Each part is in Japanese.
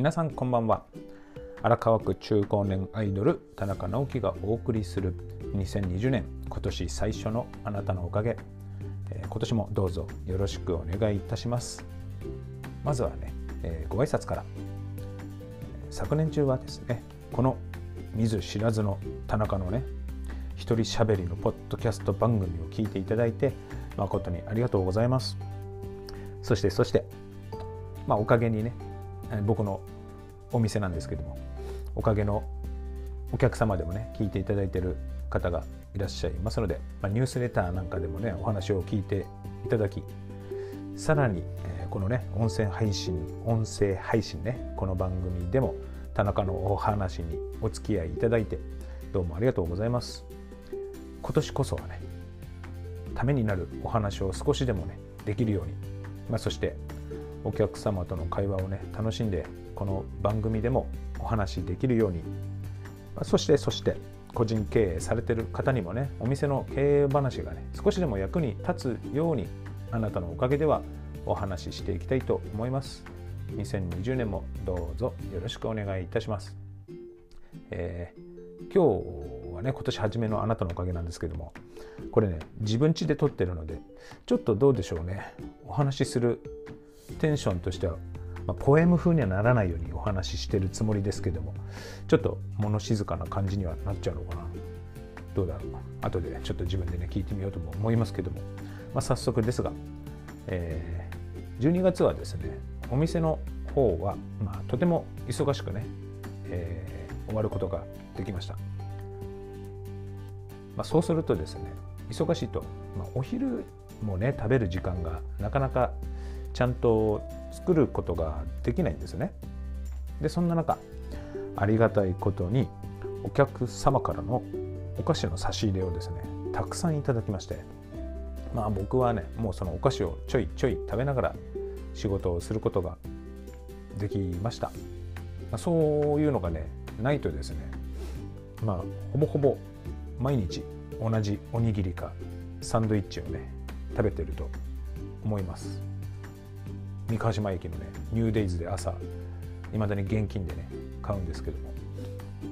皆さんこんばんは。荒川区中高年アイドル田中直樹がお送りする2020年今年最初のあなたのおかげ、えー、今年もどうぞよろしくお願いいたします。まずはね、えー、ご挨拶から。昨年中はですねこの見ず知らずの田中のね一人しゃべりのポッドキャスト番組を聞いていただいて誠にありがとうございます。そしてそしてまあおかげにね僕のお店なんですけどもおかげのお客様でもね聞いていただいてる方がいらっしゃいますので、ま、ニュースレターなんかでもねお話を聞いていただきさらに、え、このね音声配信音声配信ねこの番組でも田中のお話にお付き合いいただいてどうもありがとうございます。今年こそはねためになるお話を少しでもねできるように、まあ、そしてお客様との会話をね楽しんでこの番組でもお話しできるように、そしてそして個人経営されてる方にもねお店の経営話がね少しでも役に立つようにあなたのおかげではお話ししていきたいと思います。2020年もどうぞよろしくお願いいたします、えー、今日はね今年初めのあなたのおかげなんですけどもこれね自分家で撮ってるのでちょっとどうでしょうね。お話しするテンションとしては、まあ、ポエム風にはならないようにお話ししてるつもりですけどもちょっと物静かな感じにはなっちゃうのかな。どうだろう。後でちょっと自分でね聞いてみようとも思いますけども、まあ、早速ですが、えー、12月はですねお店の方は、まあ、とても忙しくね、えー、終わることができました、まあ、そうするとですね忙しいと、まあ、お昼もね食べる時間がなかなかちゃんと作ることができないんですね。でそんな中ありがたいことにお客様からのお菓子の差し入れをですねたくさんいただきましてまあ僕はねもうそのお菓子をちょいちょい食べながら仕事をすることができました、ま、そういうのがねないとですねまあほぼほぼ毎日同じおにぎりかサンドイッチをね食べてると思います三河島駅のねニューデイズで朝いまだに現金でね買うんですけども、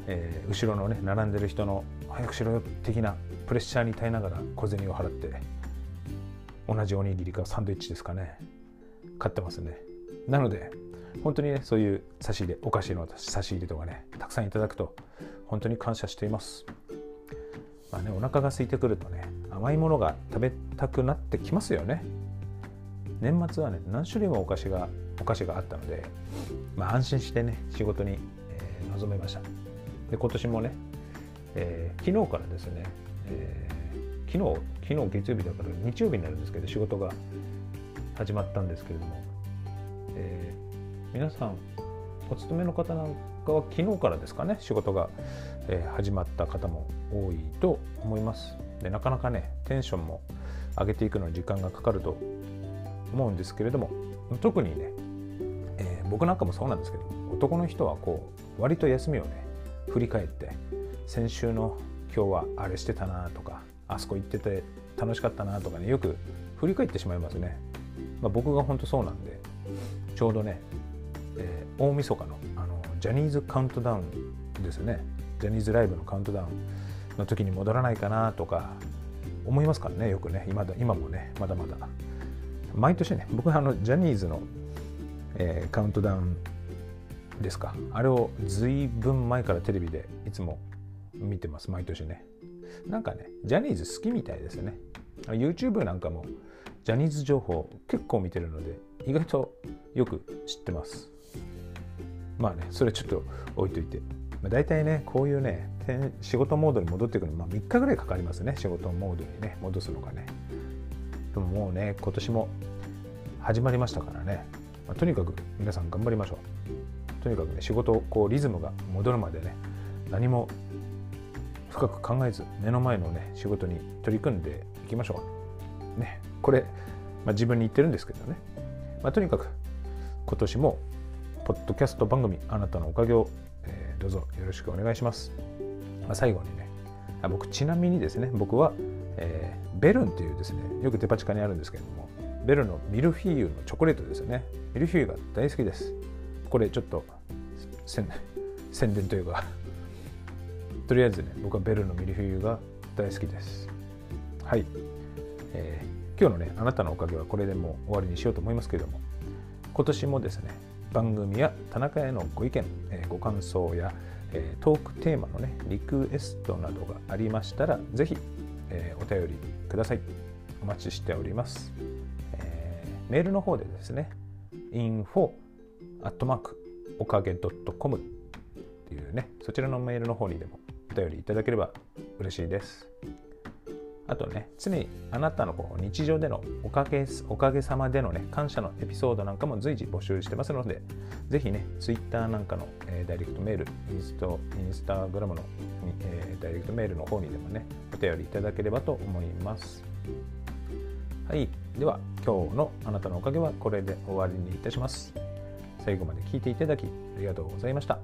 えー、後ろのね並んでる人の早くしろよ的なプレッシャーに耐えながら小銭を払って同じおにぎりかサンドイッチですかね買ってますね。なので本当にねそういう差し入れお菓子の差し入れとかねたくさんいただくと本当に感謝しています。まあねお腹が空いてくるとね甘いものが食べたくなってきますよね。年末はね何種類もお菓子がお菓子があったので、まあ、安心してね仕事に、えー、臨めました。で今年もね、えー、昨日からですね、えー、昨日昨日月曜日だから日曜日になるんですけど仕事が始まったんですけれども、えー、皆さんお勤めの方なんかは昨日からですかね仕事が、え、始まった方も多いと思います。でなかなかねテンションも上げていくのに時間がかかると思うんですけれども特にね、えー、僕なんかもそうなんですけど男の人はこう割と休みをね振り返って先週の今日はあれしてたなとかあそこ行ってて楽しかったなとかねよく振り返ってしまいますね、まあ、僕が本当そうなんでちょうどね、えー、大晦日のあのジャニーズカウントダウンですね。ジャニーズライブのカウントダウンの時に戻らないかなとか思いますからねよくね。今だ今もねまだまだ。毎年ね僕はあのジャニーズの、えー、カウントダウンですか。あれをずいぶん前からテレビでいつも見てます毎年ね。なんかねジャニーズ好きみたいですね。YouTube なんかもジャニーズ情報結構見てるので意外とよく知ってます。まあねそれちょっと置いといて、まあ、大体ねこういうね仕事モードに戻ってくるのまあ3日ぐらいかかりますね仕事モードにね戻すのがね。でももうね今年も始まりましたからね、まあ、とにかく皆さん頑張りましょう。とにかくね仕事こうリズムが戻るまでね何も深く考えず目の前のね仕事に取り組んでいきましょう。ねこれ、まあ、自分に言ってるんですけどね、まあ、とにかく今年もポッドキャスト番組あなたのおかげを、えー、どうぞよろしくお願いします、まあ、最後にね僕ちなみにですね僕は、えー、ベルンっていうですねよくデパ地下にあるんですけれどもベルンのミルフィーユのチョコレートですよね。ミルフィーユが大好きです。これちょっと 宣伝というかとりあえずね僕はベルンのミルフィーユが大好きです。はい、えー、今日のねあなたのおかげはこれでもう終わりにしようと思いますけれども今年もですね番組や田中へのご意見、えー、ご感想や、えー、トークテーマのねリクエストなどがありましたらぜひ、えー、お便りください。お待ちしております、えー、メールの方でですね info アットマークおかげ .com っていうねそちらのメールの方にでもお便りいただければ嬉しいです。あとね、常にあなたのこう日常でのおかげおかげさまでのね、感謝のエピソードなんかも随時募集してますので、ぜひね、Twitter なんかの、えー、ダイレクトメール、インストインスタグラムの、えー、ダイレクトメールの方にでもね、お便りいただければと思います。はい。では、今日のあなたのおかげはこれで終わりにいたします。最後まで聞いていただきありがとうございました。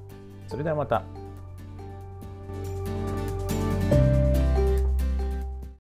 それではまた。